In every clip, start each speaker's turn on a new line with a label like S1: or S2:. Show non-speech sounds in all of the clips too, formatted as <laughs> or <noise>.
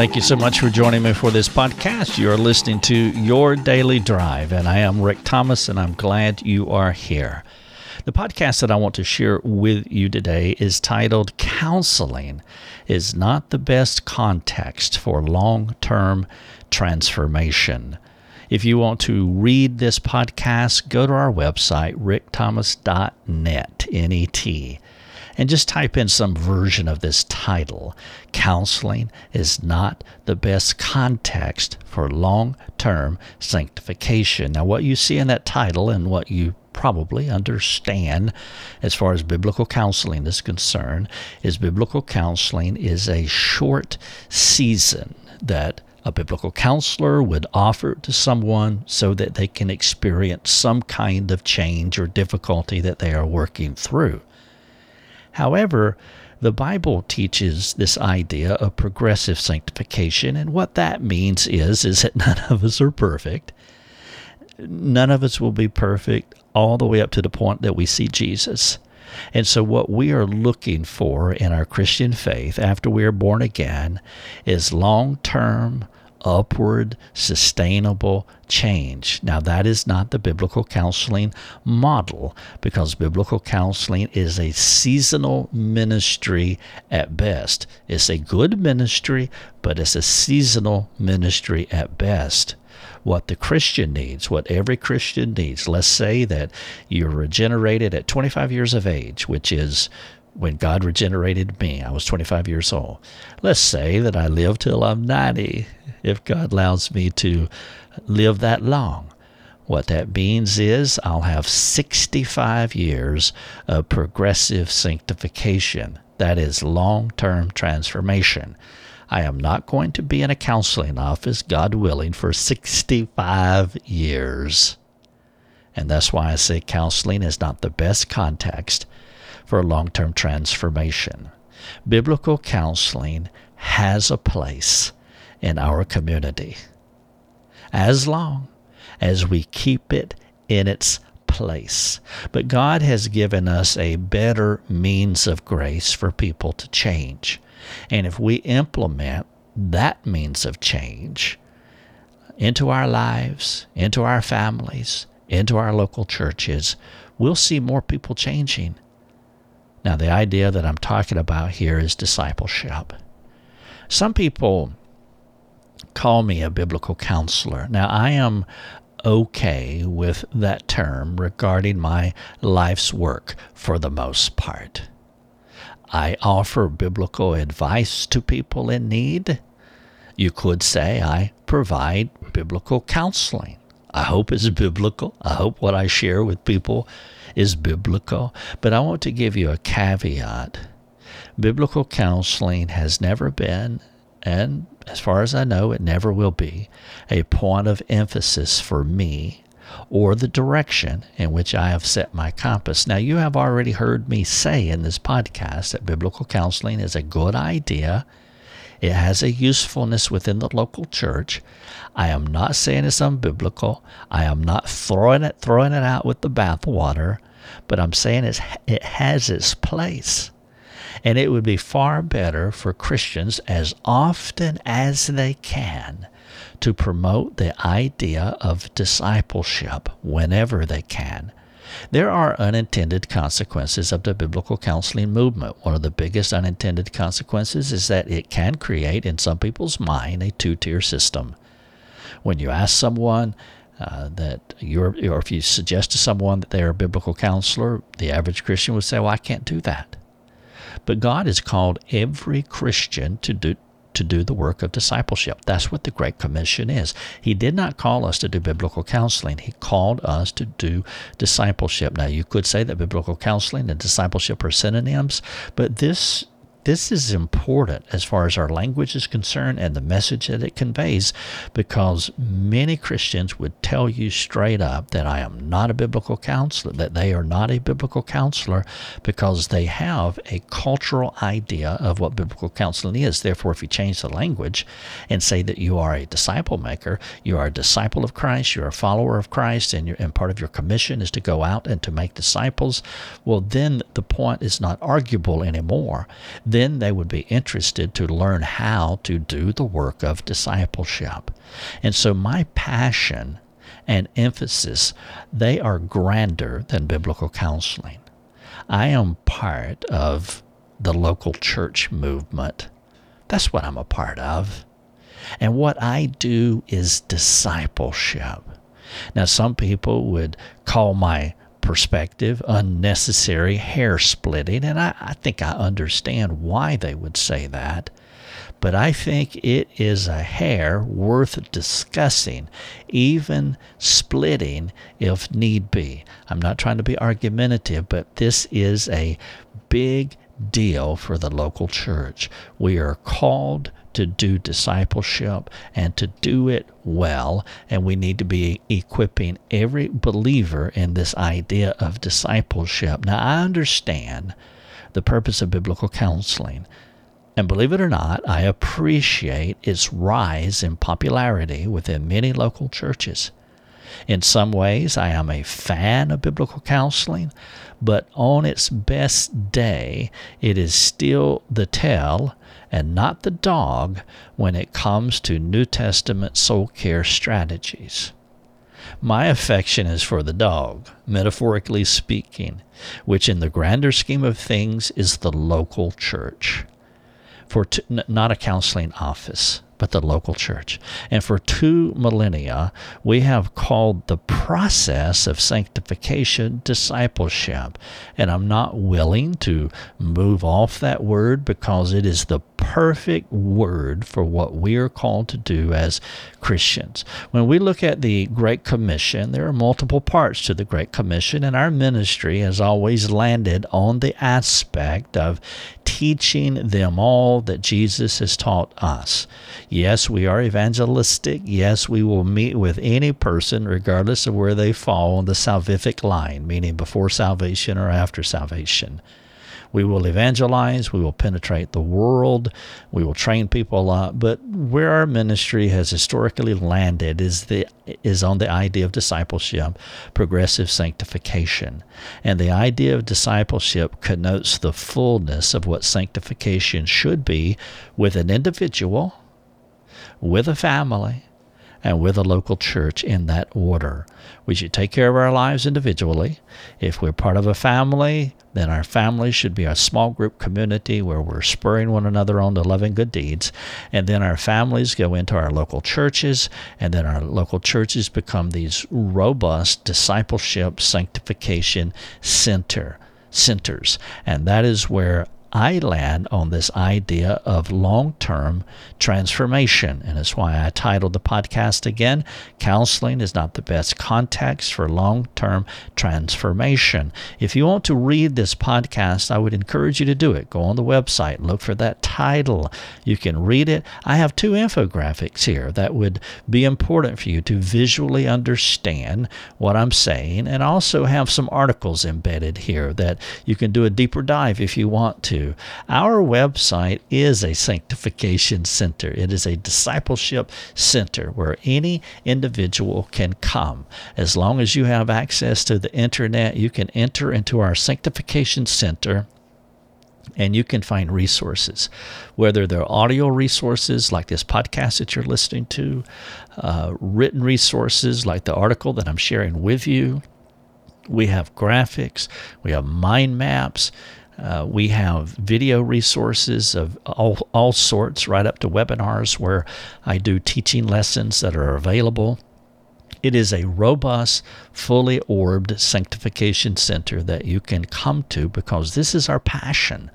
S1: Thank you so much for joining me for this podcast. You are listening to Your Daily Drive, and I am Rick Thomas, and I'm glad you are here. The podcast that I want to share with you today is titled Counseling is Not the Best Context for Long Term Transformation. If you want to read this podcast, go to our website, rickthomas.net, N E T and just type in some version of this title. Counseling is not the best context for long term sanctification. Now, what you see in that title and what you probably understand as far as biblical counseling is concerned is biblical counseling is a short season that a biblical counselor would offer to someone so that they can experience some kind of change or difficulty that they are working through. However, the Bible teaches this idea of progressive sanctification, and what that means is is that <laughs> none of us are perfect. None of us will be perfect all the way up to the point that we see Jesus. And so, what we are looking for in our Christian faith after we are born again is long term, upward, sustainable change. Now, that is not the biblical counseling model because biblical counseling is a seasonal ministry at best. It's a good ministry, but it's a seasonal ministry at best what the Christian needs, what every Christian needs. Let's say that you're regenerated at 25 years of age, which is when God regenerated me. I was 25 years old. Let's say that I live till I'm 90 if God allows me to live that long. What that means is I'll have 65 years of progressive sanctification. That is long term transformation. I am not going to be in a counseling office, God willing, for 65 years. And that's why I say counseling is not the best context for long term transformation. Biblical counseling has a place in our community. As long as we keep it in its place. But God has given us a better means of grace for people to change. And if we implement that means of change into our lives, into our families, into our local churches, we'll see more people changing. Now, the idea that I'm talking about here is discipleship. Some people call me a biblical counselor. Now, I am okay with that term regarding my life's work for the most part. I offer biblical advice to people in need. You could say I provide biblical counseling. I hope it's biblical. I hope what I share with people is biblical. But I want to give you a caveat. Biblical counseling has never been and as far as I know, it never will be, a point of emphasis for me or the direction in which I have set my compass. Now, you have already heard me say in this podcast that biblical counseling is a good idea. It has a usefulness within the local church. I am not saying it's unbiblical. I am not throwing it throwing it out with the bathwater, but I'm saying it's, it has its place. And it would be far better for Christians, as often as they can, to promote the idea of discipleship whenever they can. There are unintended consequences of the biblical counseling movement. One of the biggest unintended consequences is that it can create, in some people's mind, a two tier system. When you ask someone, uh, that you're, or if you suggest to someone that they're a biblical counselor, the average Christian would say, Well, I can't do that. But God has called every Christian to do to do the work of discipleship. That's what the Great Commission is. He did not call us to do biblical counseling. He called us to do discipleship. Now, you could say that biblical counseling and discipleship are synonyms, but this this is important as far as our language is concerned and the message that it conveys because many Christians would tell you straight up that I am not a biblical counselor, that they are not a biblical counselor because they have a cultural idea of what biblical counseling is. Therefore, if you change the language and say that you are a disciple maker, you are a disciple of Christ, you're a follower of Christ, and, and part of your commission is to go out and to make disciples, well, then the point is not arguable anymore then they would be interested to learn how to do the work of discipleship. And so my passion and emphasis, they are grander than biblical counseling. I am part of the local church movement. That's what I'm a part of. And what I do is discipleship. Now, some people would call my perspective unnecessary hair splitting, and I, I, think I understand why they would say that. But I think it is a hair worth discussing, even splitting if need be. I'm not trying to be argumentative, but this is a big deal for the local church. We are called to do discipleship and to do it well. And we need to be equipping every believer in this idea of discipleship. Now, I understand the purpose of biblical counseling. And believe it or not, I appreciate its rise in popularity within many local churches. In some ways, I am a fan of biblical counseling, but on its best day, it is still the tail and not the dog when it comes to New Testament soul care strategies. My affection is for the dog, metaphorically speaking, which in the grander scheme of things is the local church. For t- not a counseling office, but the local church. And for two millennia, we have called the process of sanctification discipleship. And I'm not willing to move off that word because it is the perfect word for what we are called to do as Christians. When we look at the Great Commission, there are multiple parts to the Great Commission, and our ministry has always landed on the aspect of teaching them all that Jesus has taught us. Yes, we are evangelistic. Yes, we will meet with any person, regardless of where they fall on the salvific line, meaning before salvation or after salvation. We will evangelize, we will penetrate the world, we will train people a lot, but where our ministry has historically landed is the is on the idea of discipleship, progressive sanctification. And the idea of discipleship connotes the fullness of what sanctification should be with an individual, with a family, and with a local church in that order. We should take care of our lives individually. If we're part of a family, then our family should be a small group community where we're spurring one another on to loving good deeds. And then our families go into our local churches, and then our local churches become these robust discipleship sanctification center centers. And that is where I land on this idea of long term transformation. And it's why I titled the podcast again Counseling is Not the Best Context for Long Term Transformation. If you want to read this podcast, I would encourage you to do it. Go on the website, look for that title. You can read it. I have two infographics here that would be important for you to visually understand what I'm saying, and also have some articles embedded here that you can do a deeper dive if you want to. Our website is a sanctification center, it is a discipleship center where any individual can come. As long as you have access to the internet, you can enter into our sanctification center and you can find resources, whether they're audio resources like this podcast that you're listening to, uh, written resources like the article that I'm sharing with you. We have graphics, we have mind maps, uh, we have video resources of all, all sorts, right up to webinars where I do teaching lessons that are available. It is a robust, fully orbed sanctification center that you can come to because this is our passion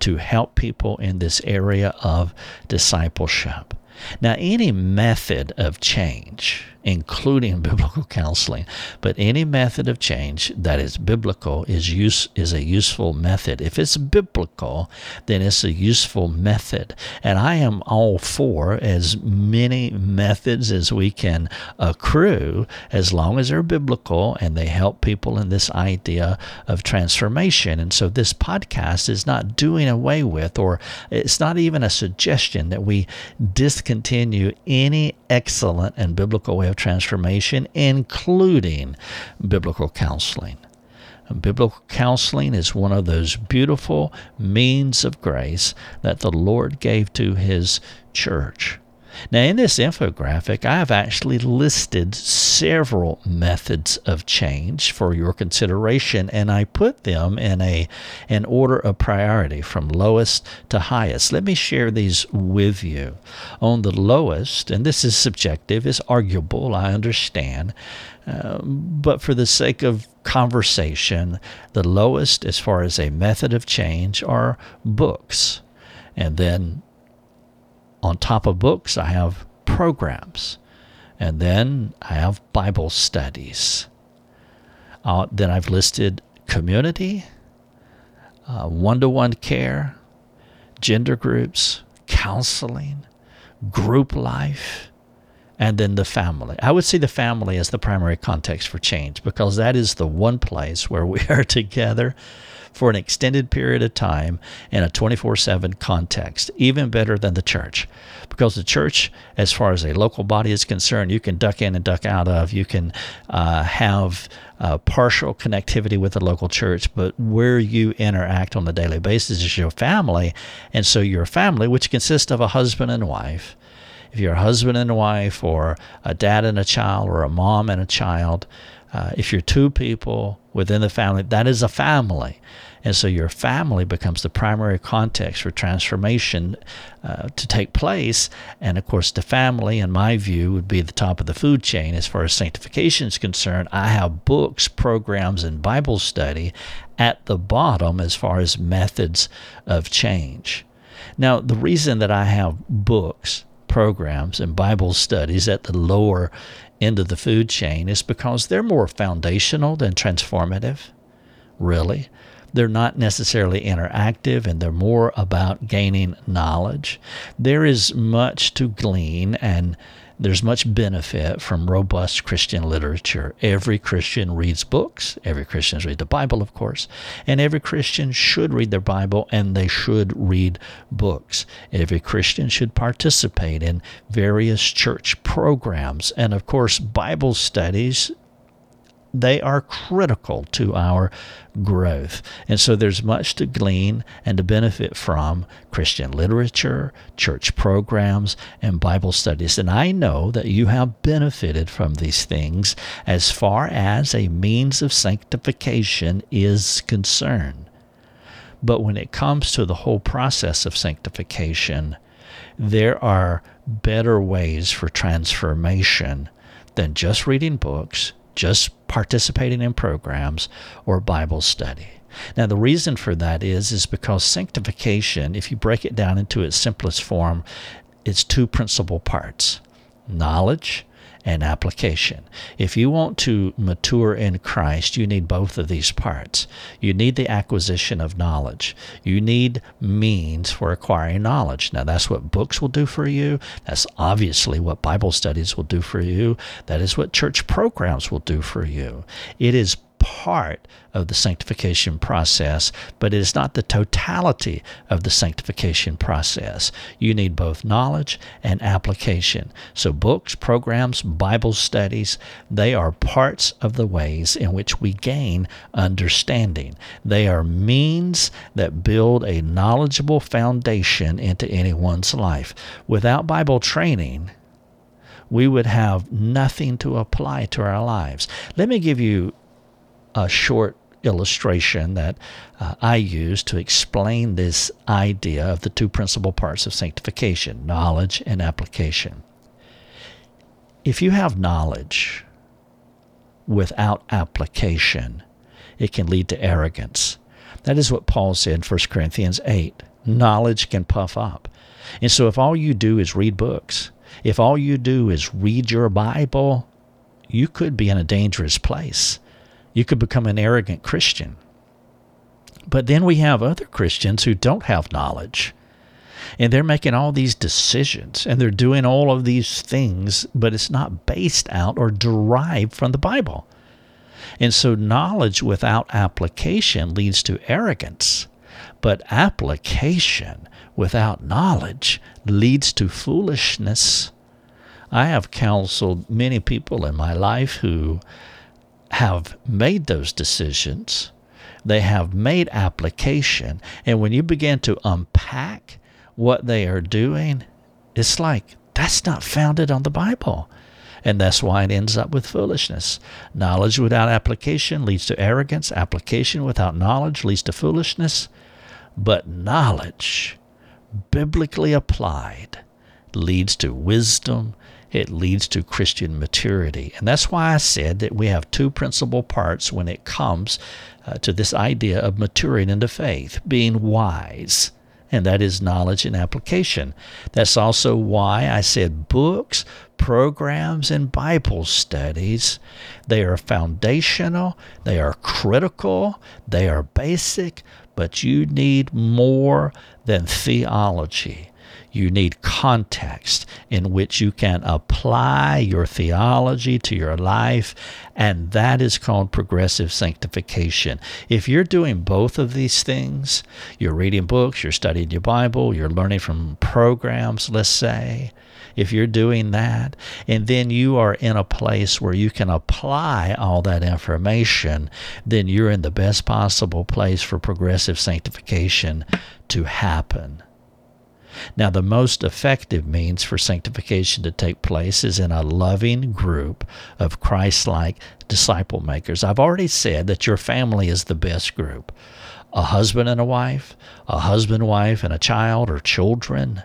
S1: to help people in this area of discipleship. Now, any method of change including <laughs> biblical counseling. But any method of change that is biblical is use is a useful method. If it's biblical, then it's a useful method. And I am all for as many methods as we can accrue as long as they're biblical and they help people in this idea of transformation. And so this podcast is not doing away with or it's not even a suggestion that we discontinue any excellent and biblical way of transformation, including biblical counseling. Biblical counseling is one of those beautiful means of grace that the Lord gave to His church. Now, in this infographic, I have actually listed several methods of change for your consideration, and I put them in a an order of priority from lowest to highest. Let me share these with you. On the lowest, and this is subjective, is arguable, I understand, uh, but for the sake of conversation, the lowest as far as a method of change are books. And then on top of books, I have programs. And then I have Bible studies. Uh, then I've listed community, one to one care, gender groups, counseling, group life, and then the family. I would see the family as the primary context for change because that is the one place where we <laughs> are together for an extended period of time in a 24 7 context, even better than the church. Because the church, as far as a local body is concerned, you can duck in and duck out of. You can uh, have uh, partial connectivity with the local church, but where you interact on a daily basis is your family. And so your family, which consists of a husband and wife, if you're a husband and a wife, or a dad and a child, or a mom and a child, uh, if you're two people within the family, that is a family. And so your family becomes the primary context for transformation uh, to take place. And of course, the family, in my view, would be the top of the food chain as far as sanctification is concerned. I have books, programs, and Bible study at the bottom as far as methods of change. Now, the reason that I have books, programs, and Bible studies at the lower end of the food chain is because they're more foundational than transformative, really. They're not necessarily interactive and they're more about gaining knowledge. There is much to glean and there's much benefit from robust Christian literature. Every Christian reads books. Every Christian reads the Bible, of course. And every Christian should read their Bible and they should read books. Every Christian should participate in various church programs. And of course, Bible studies they are critical to our growth. And so there's much to glean and to benefit from Christian literature, church programs, and Bible studies. And I know that you have benefited from these things as far as a means of sanctification is concerned. But when it comes to the whole process of sanctification, there are better ways for transformation than just reading books just participating in programs or Bible study. Now the reason for that is is because sanctification, if you break it down into its simplest form, it's two principal parts. Knowledge and application. If you want to mature in Christ, you need both of these parts. You need the acquisition of knowledge. You need means for acquiring knowledge. Now, that's what books will do for you. That's obviously what Bible studies will do for you. That is what church programs will do for you. It is part of the sanctification process, but it is not the totality of the sanctification process. You need both knowledge and application. So, books, programs, Bible studies, they are parts of the ways in which we gain understanding. They are means that build a knowledgeable foundation into anyone's life. Without Bible training, we would have nothing to apply to our lives. Let me give you a short illustration that uh, I use to explain this idea of the two principal parts of sanctification knowledge and application. If you have knowledge without application, it can lead to arrogance. That is what Paul said in 1 Corinthians 8. Knowledge can puff up. And so, if all you do is read books, if all you do is read your Bible, you could be in a dangerous place you could become an arrogant Christian. But then we have other Christians who don't have knowledge. And they're making all these decisions and they're doing all of these things, but it's not based out or derived from the Bible. And so knowledge without application leads to arrogance. But application without knowledge leads to foolishness. I have counseled many people in my life who have made those decisions They have made application. And when you begin to unpack what they are doing, it's like that's not founded on the Bible. And that's why it ends up with foolishness. Knowledge without application leads to arrogance. Application without knowledge leads to foolishness. But knowledge, biblically applied, leads to wisdom. It leads to Christian maturity. And that's why I said that we have two principal parts when it comes uh, to this idea of maturing into faith being wise and that is knowledge and application. That's also why I said books, programs, and Bible studies. They are foundational, they are critical, they are basic, but you need more than theology. You need context in which you can apply your theology to your life, and that is called progressive sanctification. If you're doing both of these things, you're reading books, you're studying your Bible, you're learning from programs, let's say, if you're doing that, and then you are in a place where you can apply all that information, then you're in the best possible place for progressive sanctification to happen. Now, the most effective means for sanctification to take place is in a loving group of Christ like disciple makers. I've already said that your family is the best group a husband and a wife, a husband, wife, and a child or children,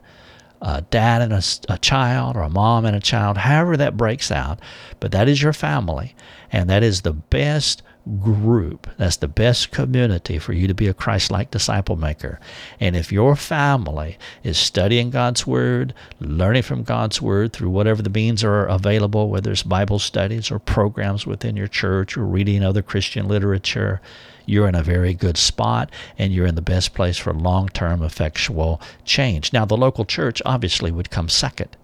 S1: a dad and a, a, child, or a mom and a child, however that breaks out. But that is your family, and that is the best group. That's the best community for you to be a Christ like disciple maker. And if your family is studying God's Word, learning from God's Word through whatever the means are available, whether it's Bible studies or programs within your church or reading other Christian literature, you're in a very good spot and you're in the best place for long term effectual change. Now, the local church obviously would come second,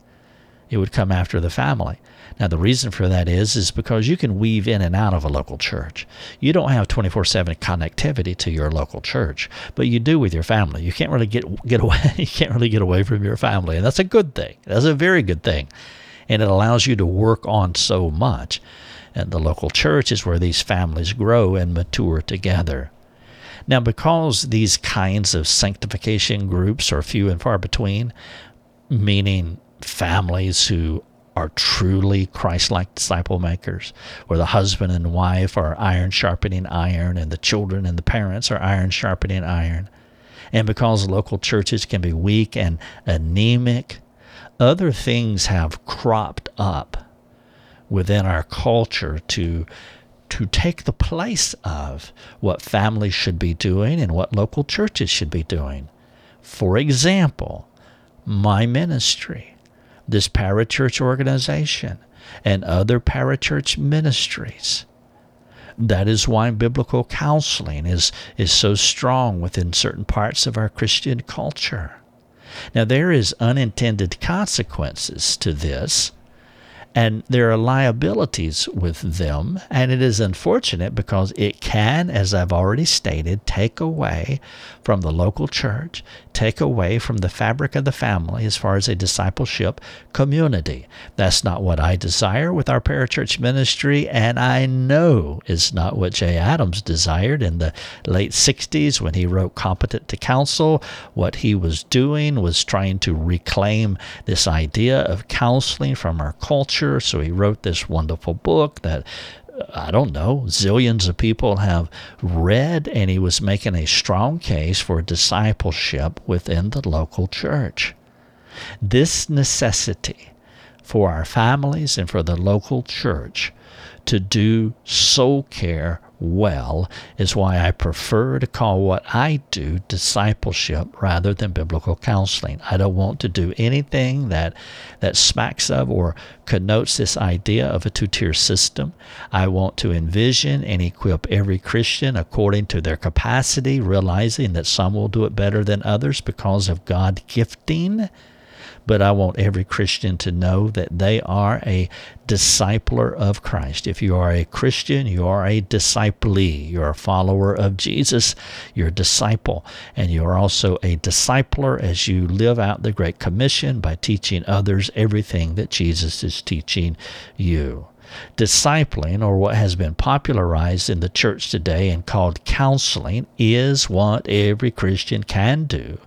S1: it would come after the family. Now the reason for that is is because you can weave in and out of a local church. You don't have 24/7 connectivity to your local church, but you do with your family. You can't really get get away <laughs> you can't really get away from your family, and that's a good thing. That's a very good thing. And it allows you to work on so much. And the local church is where these families grow and mature together. Now, because these kinds of sanctification groups are few and far between, meaning families who are truly Christ like disciple makers, where the husband and wife are iron sharpening iron, and the children and the parents are iron sharpening iron. And because local churches can be weak and anemic, other things have cropped up within our culture to to take the place of what families should be doing and what local churches should be doing. For example, my ministry this parachurch organization and other parachurch ministries. That is why biblical counseling is, is so strong within certain parts of our Christian culture. Now, there is unintended consequences to this and there are liabilities with them. And it is unfortunate because it can, as I've already stated, take away from the local church, take away from the fabric of the family as far as a discipleship community. That's not what I desire with our parachurch ministry, and I know is not what Jay Adams desired in the late 60s when he wrote Competent to Counsel. What he was doing was trying to reclaim this idea of counseling from our culture so he wrote this wonderful book that uh, I don't know, zillions of people have read, and he was making a strong case for discipleship within the local church. This necessity for our families and for the local church to do soul care well is why I prefer to call what I do discipleship rather than biblical counseling. I don't want to do anything that that smacks of or connotes this idea of a two-tier system. I want to envision and equip every Christian according to their capacity, realizing that some will do it better than others because of God gifting but I want every Christian to know that they are a discipler of Christ. If you are a Christian, you are a disciplee. You're a follower of Jesus. You're a disciple. And you're also a discipler as you live out the Great Commission by teaching others everything that Jesus is teaching you. Discipling, or what has been popularized in the church today and called counseling, is what every Christian can do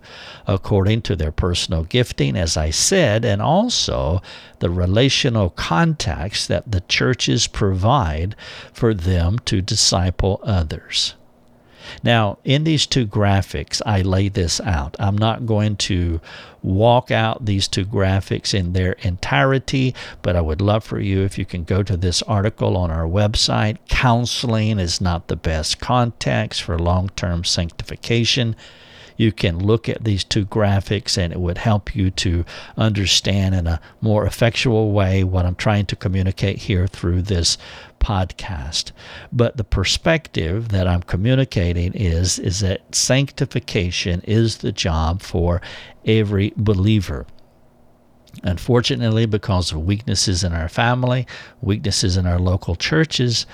S1: according to their personal gifting, as I said, and also the relational contacts that the churches provide for them to disciple others. Now, in these two graphics, I lay this out. I'm not going to walk out these two graphics in their entirety, but I would love for you if you can go to this article on our website. Counseling is not the best context for long term sanctification you can look at these two graphics and it would help you to understand in a more effectual way what I'm trying to communicate here through this podcast. But the perspective that I'm communicating is is that sanctification is the job for every believer. Unfortunately, because of weaknesses in our family, weaknesses in our local churches,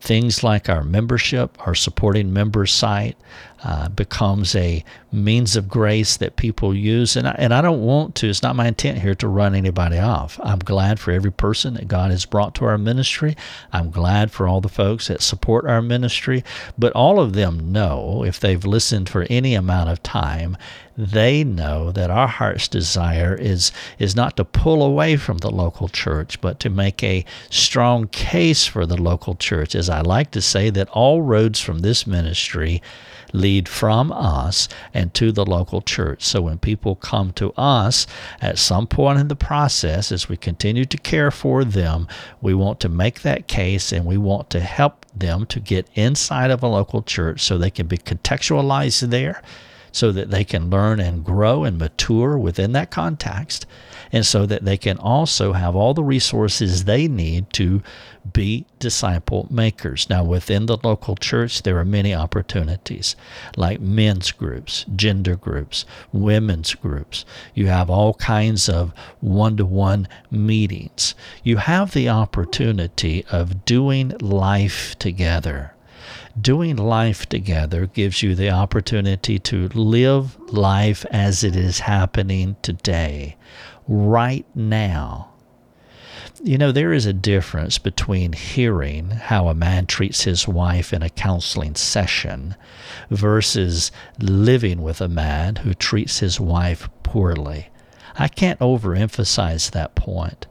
S1: things like our membership, our supporting member site, uh, becomes a means of grace that people use. And I, and I don't want to, it's not my intent here to run anybody off. I'm glad for every person that God has brought to our ministry. I'm glad for all the folks that support our ministry. But all of them know, if they've listened for any amount of time, they know that our heart's desire is is not to pull away from the local church but to make a strong case for the local church as i like to say that all roads from this ministry lead from us and to the local church. So when people come to us at some point in the process, as we continue to care for them, we want to make that case and we want to help them to get inside of a local church so they can be contextualized there so that they can learn and grow and mature within that context, and so that they can also have all the resources they need to be disciple makers. Now, within the local church, there are many opportunities like men's groups, gender groups, women's groups. You have all kinds of one to one meetings. You have the opportunity of doing life together doing life together gives you the opportunity to live life as it is happening today, right now. You know, there is a difference between hearing how a man treats his wife in a counseling session versus living with a man who treats his wife poorly. I can't overemphasize that point.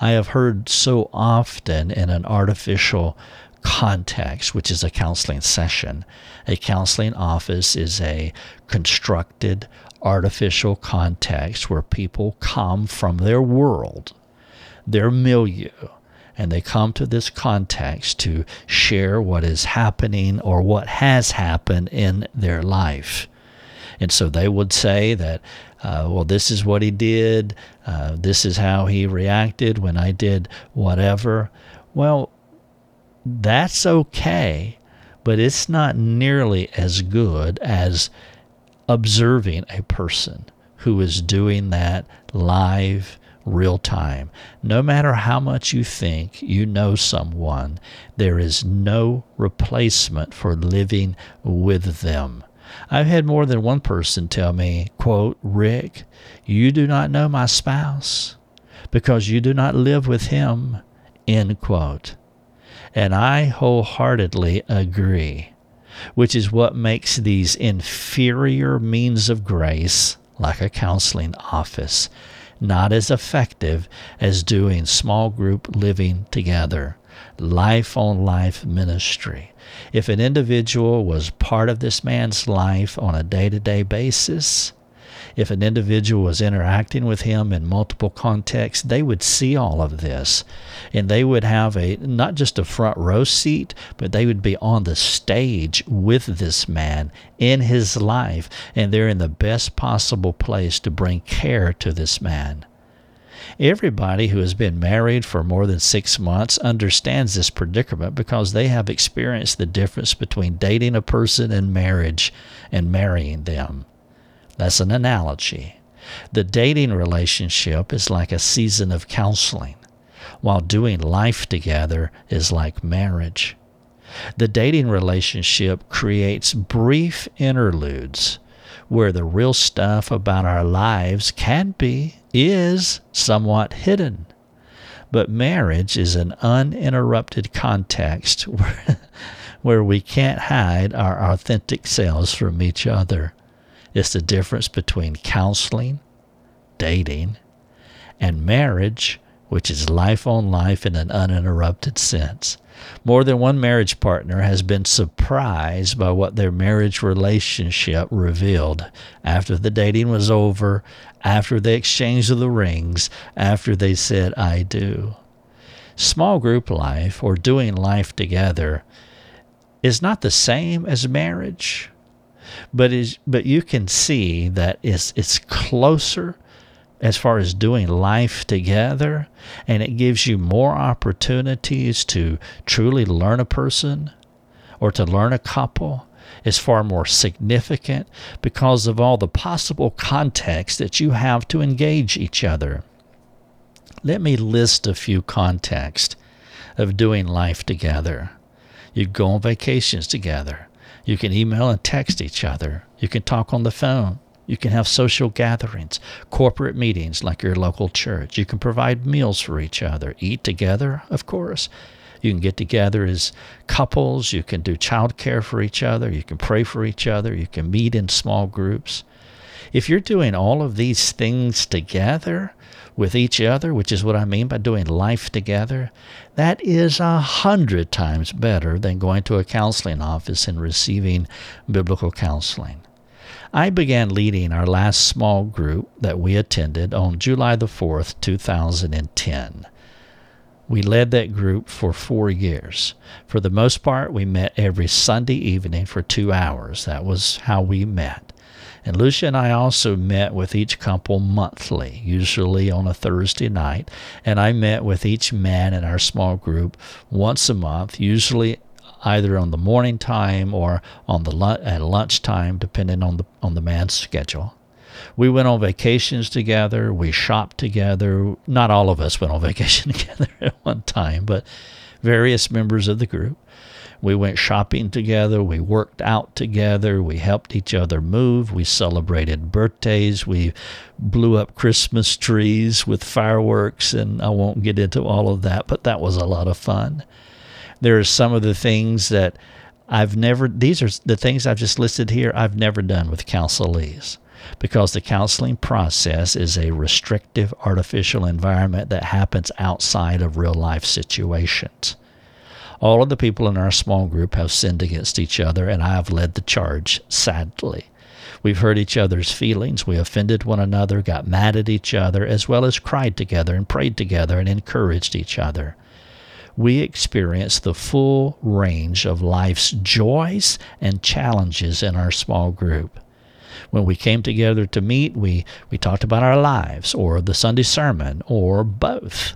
S1: I have heard so often in an artificial context, which is a counseling session. A counseling office is a constructed, artificial context where people come from their world, their milieu, and they come to this context to share what is happening or what has happened in their life. And so they would say that, uh, well, this is what he did, uh, this is how he reacted when I did whatever. Well, that's okay, but it's not nearly as good as observing a person who is doing that live real time. No matter how much you think you know someone, there is no replacement for living with them. I've had more than one person tell me, quote, Rick, you do not know my spouse because you do not live with him, end quote. And I wholeheartedly agree, which is what makes these inferior means of grace, like a counseling office, not as effective as doing small group living together, life on life ministry. If an individual was part of this man's life on a day to day basis, if an individual was interacting with him in multiple contexts, they would see all of this. And they would have a not just a front row seat, but they would be on the stage with this man in his life. And they're in the best possible place to bring care to this man. Everybody who has been married for more than six months understands this predicament because they have experienced the difference between dating a person and marriage and marrying them. That's an analogy. The dating relationship is like a season of counseling, while doing life together is like marriage. The dating relationship creates brief interludes where the real stuff about our lives can be, is somewhat hidden. But marriage is an uninterrupted context <laughs> where, where we can't hide our authentic selves from each other. It's the difference between counseling, dating, and marriage, which is life on life in an uninterrupted sense. More than one marriage partner has been surprised by what their marriage relationship revealed after the dating was over, after they exchanged the rings, after they said, I do. Small group life or doing life together is not the same as marriage, but is but you can see that it's it's closer as far as doing life together, and it gives you more opportunities to truly learn a person or to learn a couple is far more significant because of all the possible context that you have to engage each other. Let me list a few contexts of doing life together. You go on vacations together. You can email and text each other. You can talk on the phone. You can have social gatherings, corporate meetings like your local church. You can provide meals for each other, eat together, of course. You can get together as couples. You can do child care for each other. You can pray for each other. You can meet in small groups. If you're doing all of these things together with each other, which is what I mean by doing life together, that is a hundred times better than going to a counseling office and receiving biblical counseling. I began leading our last small group that we attended on July the 4th, 2010. We led that group for four years. For the most part, we met every Sunday evening for two hours. That was how we met. And Lucia and I also met with each couple monthly, usually on a Thursday night. And I met with each man in our small group once a month, usually either on the morning time or on the at lunchtime, depending on the on the man's schedule. We went on vacations together. We shopped together. Not all of us went on <laughs> vacation together at one time, but various members of the group. We went shopping together. We worked out together. We helped each other move. We celebrated birthdays. We blew up Christmas trees with fireworks. And I won't get into all of that, but that was a lot of fun. There are some of the things that I've never, these are the things I've just listed here, I've never done with counselees because the counseling process is a restrictive artificial environment that happens outside of real life situations. All of the people in our small group have sinned against each other, and I have led the charge, sadly. We've hurt each other's feelings. We offended one another, got mad at each other, as well as cried together and prayed together and encouraged each other we experience the full range of life's joys and challenges in our small group. When we came together to meet, we, we talked about our lives or the Sunday sermon or both.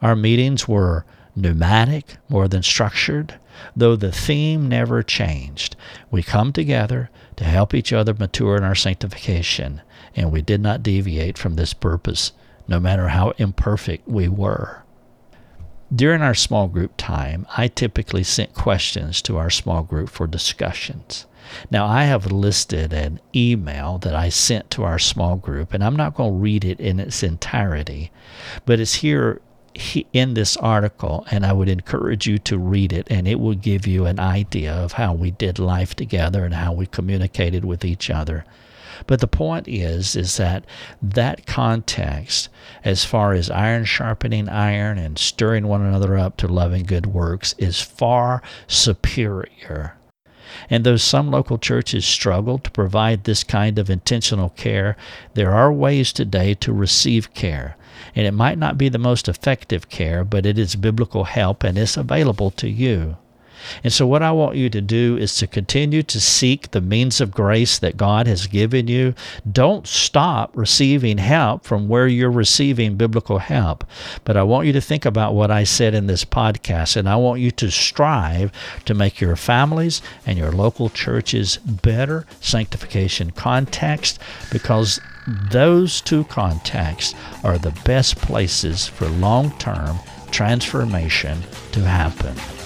S1: Our meetings were pneumatic more than structured, though the theme never changed. We come together to help each other mature in our sanctification, and we did not deviate from this purpose, no matter how imperfect we were. During our small group time, I typically sent questions to our small group for discussions. Now, I have listed an email that I sent to our small group, and I'm not going to read it in its entirety, but it's here in this article, and I would encourage you to read it, and it will give you an idea of how we did life together and how we communicated with each other. But the point is, is that that context, as far as iron sharpening iron and stirring one another up to loving good works, is far superior. And though some local churches struggle to provide this kind of intentional care, there are ways today to receive care. And it might not be the most effective care, but it is biblical help and it's available to you. And so, what I want you to do is to continue to seek the means of grace that God has given you. Don't stop receiving help from where you're receiving biblical help. But I want you to think about what I said in this podcast, and I want you to strive to make your families and your local churches better sanctification context because those two contexts are the best places for long term transformation to happen.